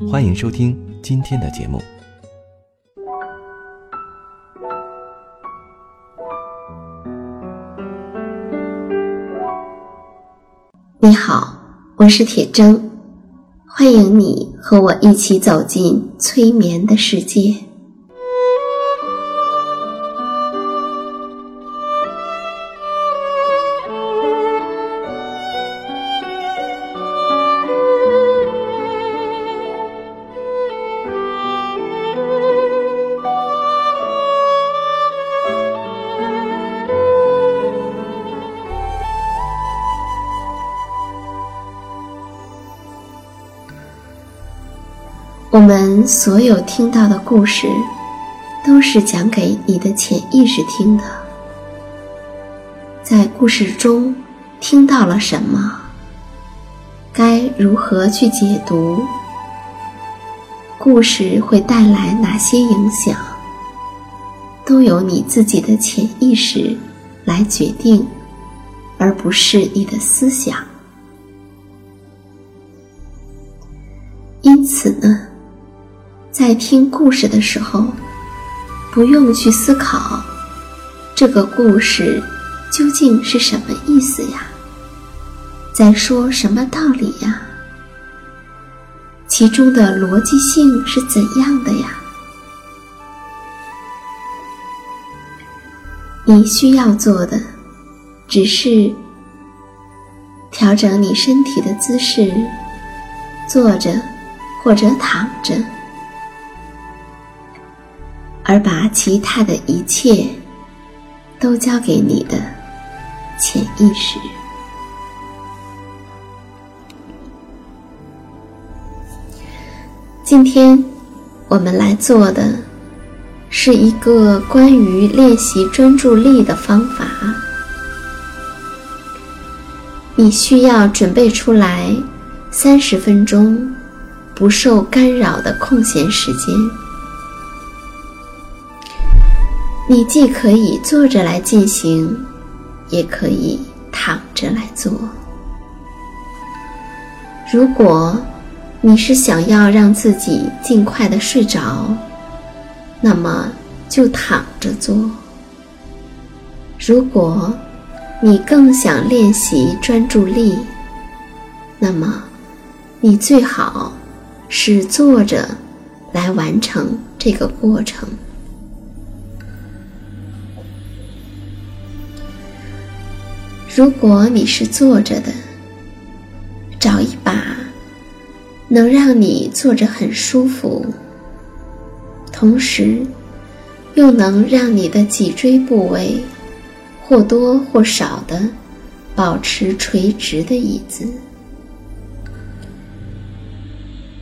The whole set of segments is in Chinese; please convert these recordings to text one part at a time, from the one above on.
欢迎收听今天的节目。你好，我是铁铮，欢迎你和我一起走进催眠的世界。我们所有听到的故事，都是讲给你的潜意识听的。在故事中听到了什么？该如何去解读？故事会带来哪些影响？都由你自己的潜意识来决定，而不是你的思想。因此呢？在听故事的时候，不用去思考这个故事究竟是什么意思呀，在说什么道理呀，其中的逻辑性是怎样的呀？你需要做的只是调整你身体的姿势，坐着或者躺着。而把其他的一切都交给你的潜意识。今天我们来做的是一个关于练习专注力的方法。你需要准备出来三十分钟不受干扰的空闲时间。你既可以坐着来进行，也可以躺着来做。如果你是想要让自己尽快的睡着，那么就躺着做；如果你更想练习专注力，那么你最好是坐着来完成这个过程。如果你是坐着的，找一把能让你坐着很舒服，同时又能让你的脊椎部位或多或少的保持垂直的椅子，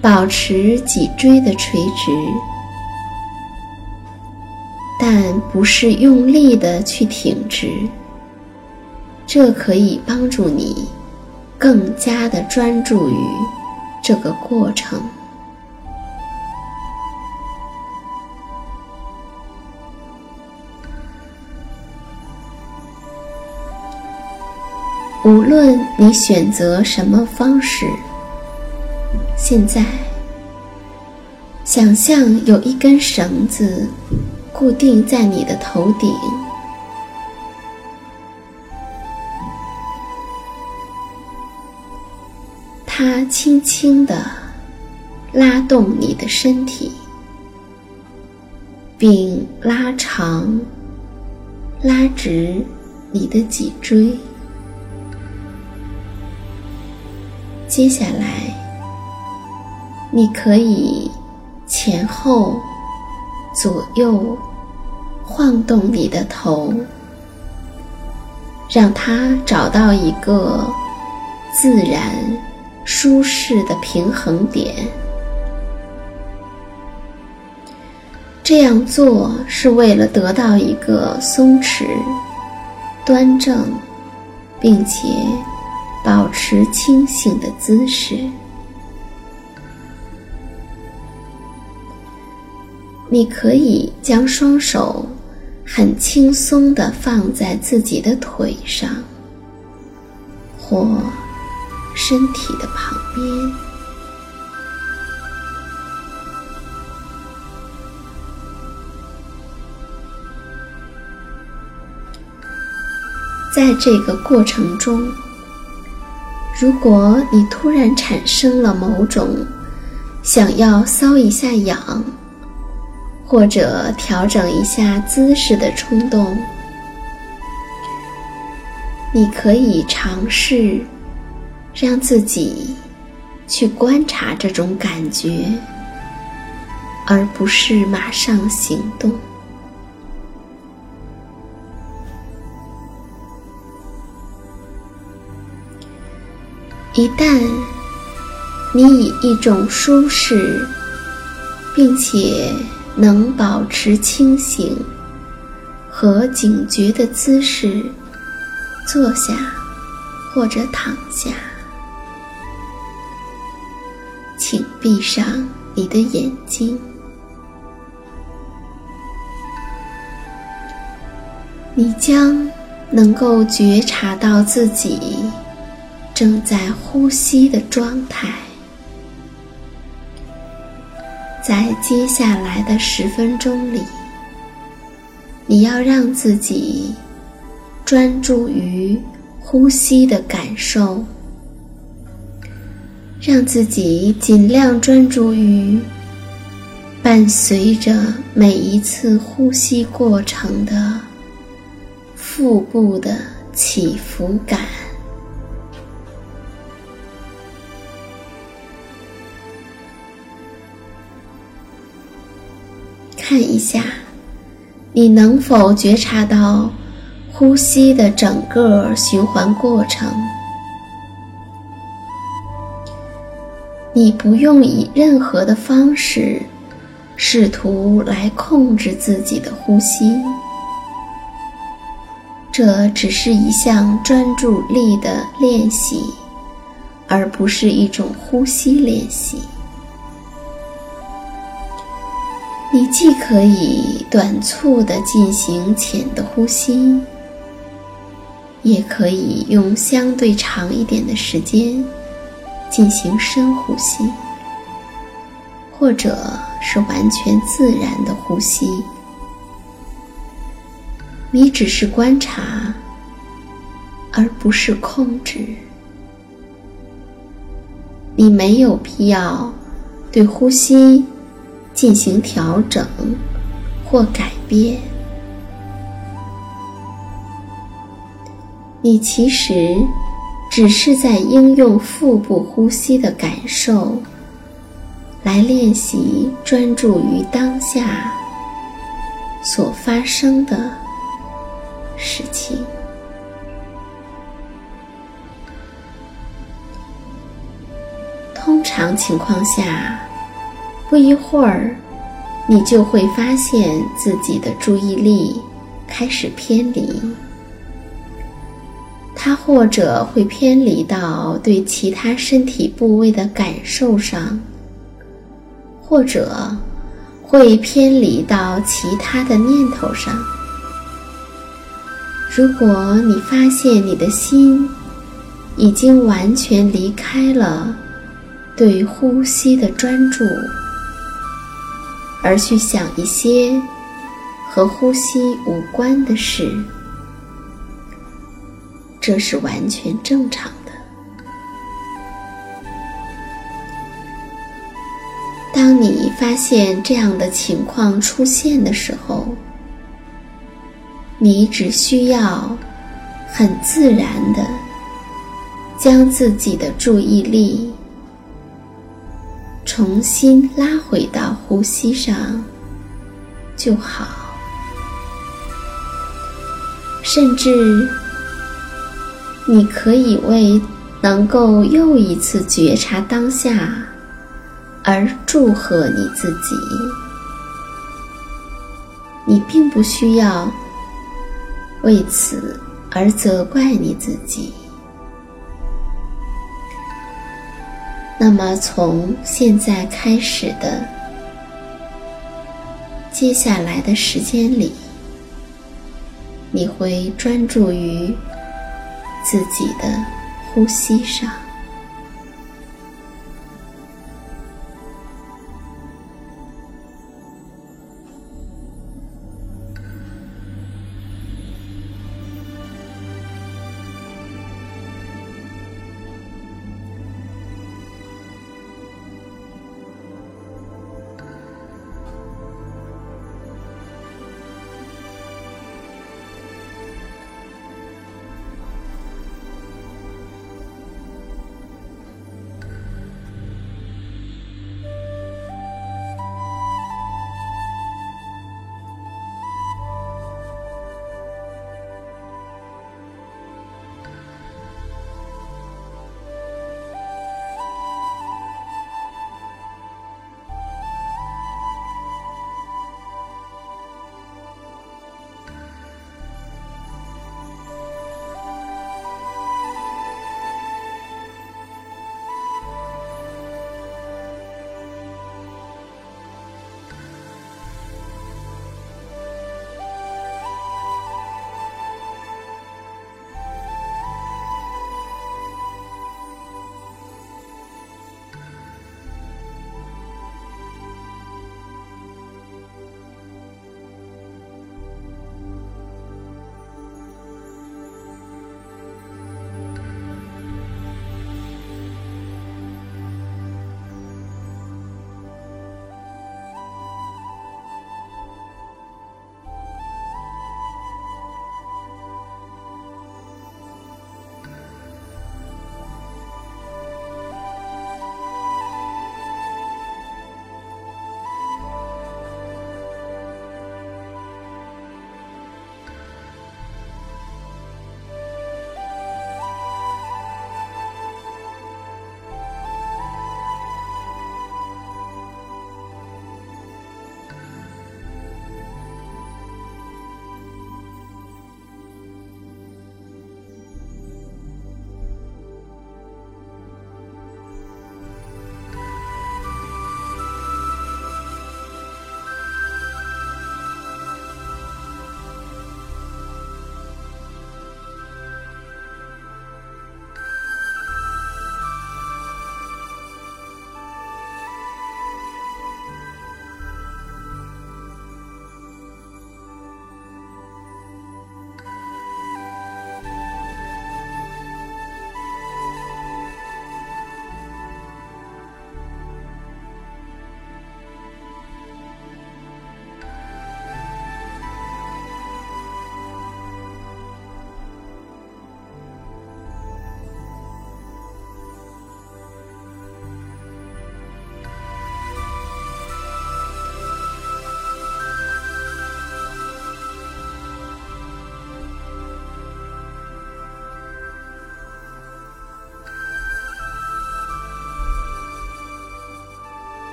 保持脊椎的垂直，但不是用力的去挺直。这可以帮助你更加的专注于这个过程。无论你选择什么方式，现在想象有一根绳子固定在你的头顶。它轻轻地拉动你的身体，并拉长、拉直你的脊椎。接下来，你可以前后、左右晃动你的头，让它找到一个自然。舒适的平衡点。这样做是为了得到一个松弛、端正，并且保持清醒的姿势。你可以将双手很轻松地放在自己的腿上，或身体的旁边。在这个过程中，如果你突然产生了某种想要搔一下痒，或者调整一下姿势的冲动，你可以尝试让自己去观察这种感觉，而不是马上行动。一旦你以一种舒适，并且能保持清醒和警觉的姿势坐下或者躺下，请闭上你的眼睛，你将能够觉察到自己。正在呼吸的状态，在接下来的十分钟里，你要让自己专注于呼吸的感受，让自己尽量专注于伴随着每一次呼吸过程的腹部的起伏感。看一下，你能否觉察到呼吸的整个循环过程？你不用以任何的方式试图来控制自己的呼吸，这只是一项专注力的练习，而不是一种呼吸练习。你既可以短促的进行浅的呼吸，也可以用相对长一点的时间进行深呼吸，或者是完全自然的呼吸。你只是观察，而不是控制。你没有必要对呼吸。进行调整或改变，你其实只是在应用腹部呼吸的感受来练习专注于当下所发生的事情。通常情况下。不一会儿，你就会发现自己的注意力开始偏离。它或者会偏离到对其他身体部位的感受上，或者会偏离到其他的念头上。如果你发现你的心已经完全离开了对呼吸的专注，而去想一些和呼吸无关的事，这是完全正常的。当你发现这样的情况出现的时候，你只需要很自然的将自己的注意力。重新拉回到呼吸上就好，甚至你可以为能够又一次觉察当下，而祝贺你自己。你并不需要为此而责怪你自己。那么，从现在开始的接下来的时间里，你会专注于自己的呼吸上。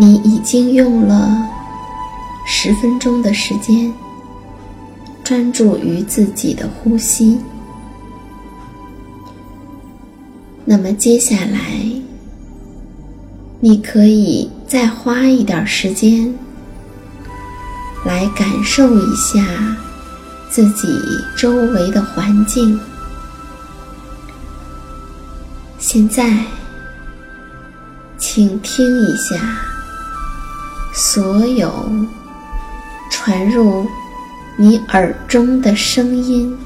你已经用了十分钟的时间专注于自己的呼吸，那么接下来你可以再花一点时间来感受一下自己周围的环境。现在，请听一下。所有传入你耳中的声音，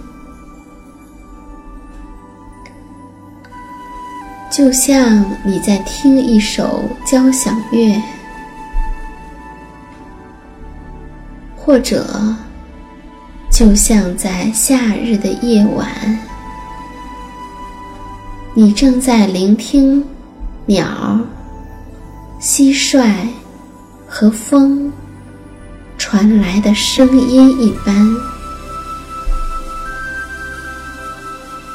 就像你在听一首交响乐，或者就像在夏日的夜晚，你正在聆听鸟、蟋蟀。和风传来的声音一般，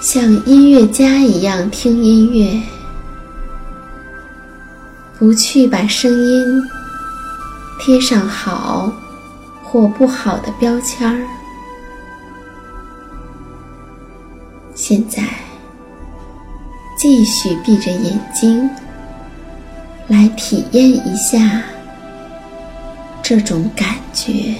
像音乐家一样听音乐，不去把声音贴上好或不好的标签儿。现在，继续闭着眼睛，来体验一下。这种感觉。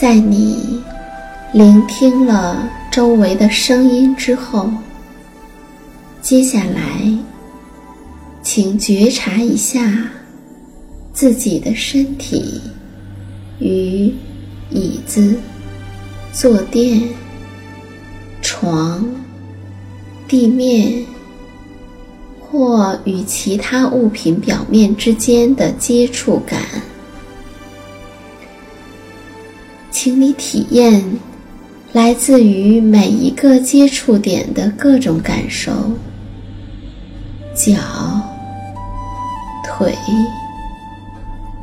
在你聆听了周围的声音之后，接下来，请觉察一下自己的身体与椅子、坐垫、床、地面或与其他物品表面之间的接触感。请你体验来自于每一个接触点的各种感受：脚、腿、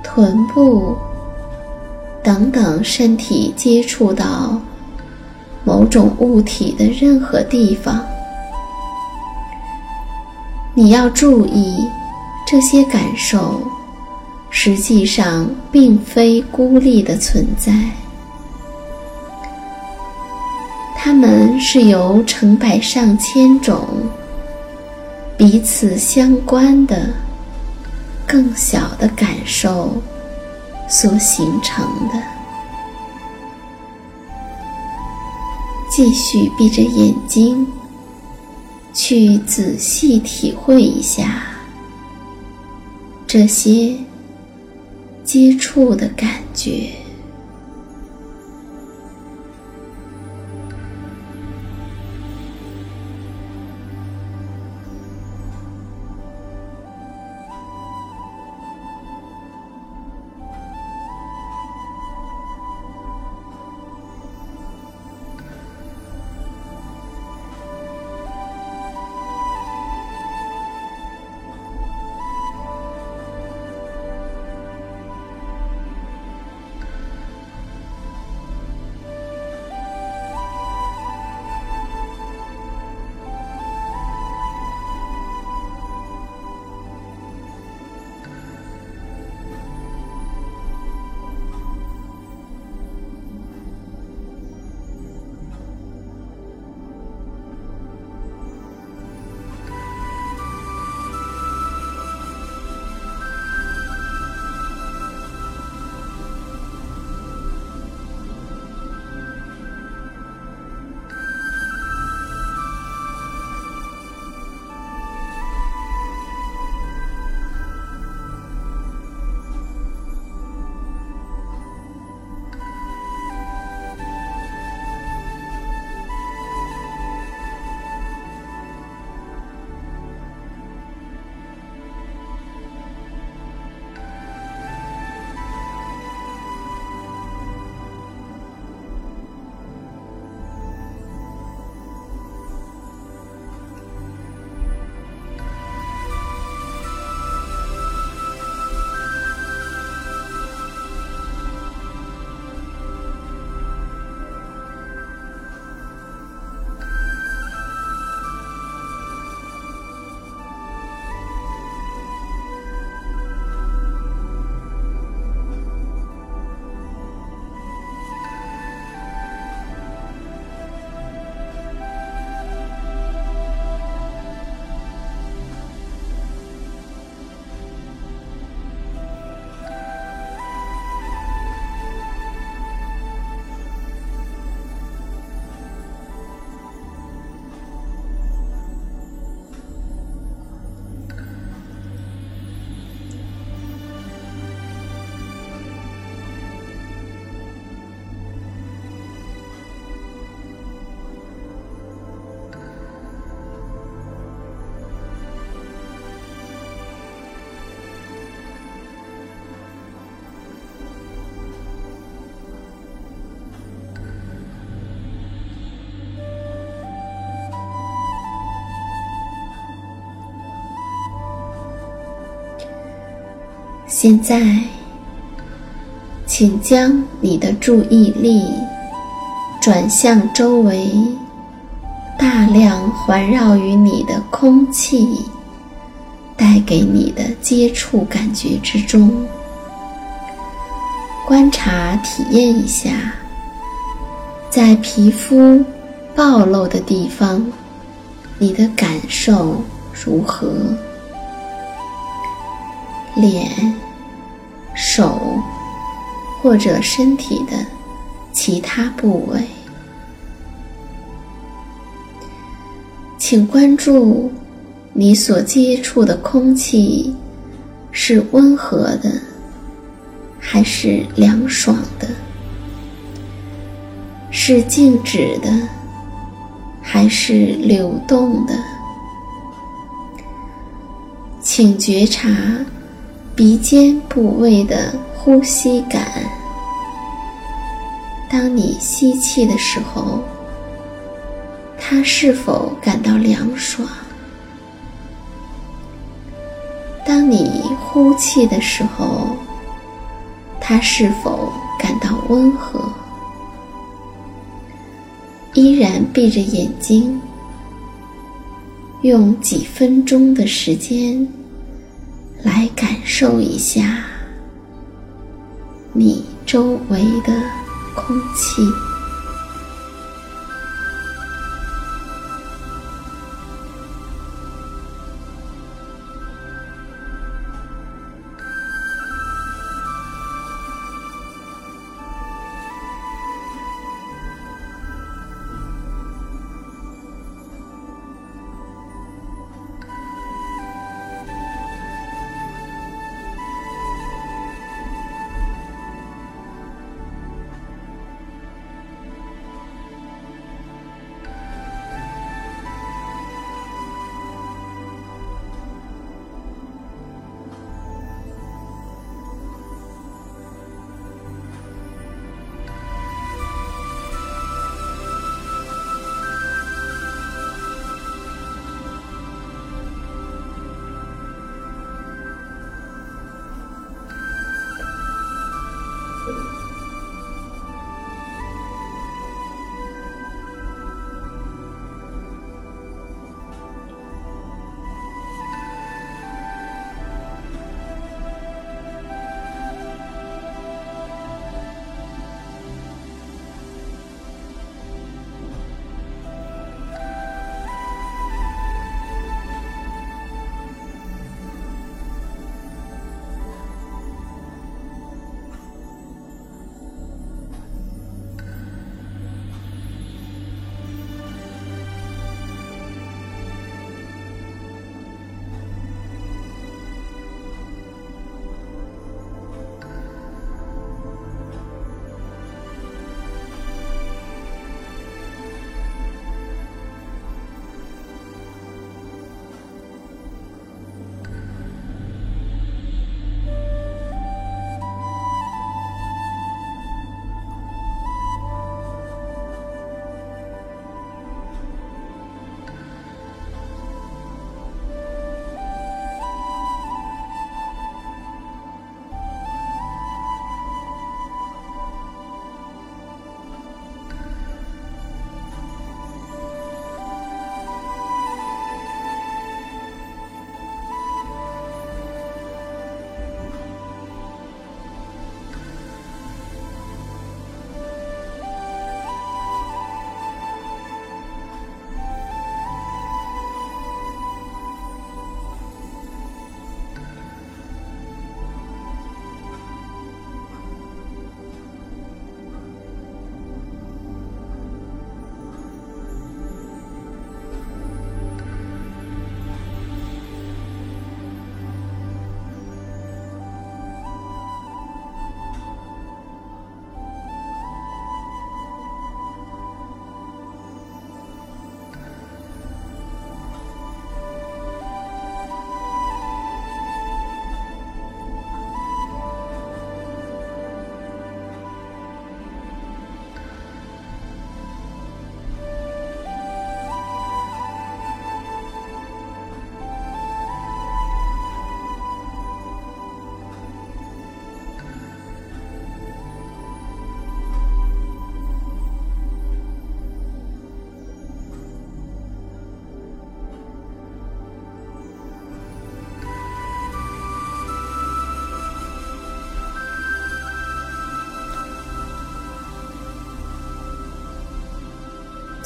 臀部等等身体接触到某种物体的任何地方。你要注意，这些感受实际上并非孤立的存在。它们是由成百上千种彼此相关的更小的感受所形成的。继续闭着眼睛，去仔细体会一下这些接触的感觉。现在，请将你的注意力转向周围大量环绕于你的空气带给你的接触感觉之中，观察体验一下，在皮肤暴露的地方，你的感受如何？脸。手或者身体的其他部位。请关注你所接触的空气是温和的，还是凉爽的？是静止的，还是流动的？请觉察鼻尖部位的呼吸感。当你吸气的时候。他是否感到凉爽？当你呼气的时候，他是否感到温和？依然闭着眼睛，用几分钟的时间来感受一下你周围的空气。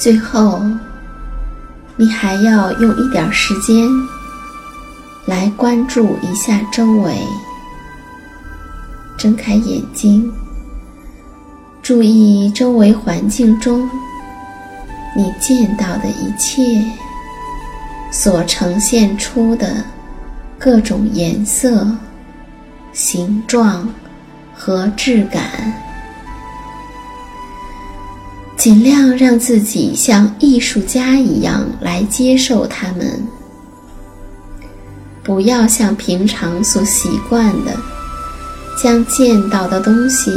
最后，你还要用一点时间来关注一下周围。睁开眼睛，注意周围环境中你见到的一切所呈现出的各种颜色、形状和质感，尽量让自己像艺术家一样来接受它们，不要像平常所习惯的将见到的东西。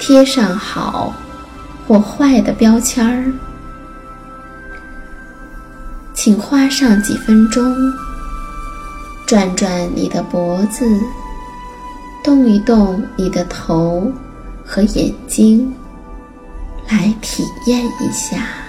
贴上好或坏的标签儿，请花上几分钟，转转你的脖子，动一动你的头和眼睛，来体验一下。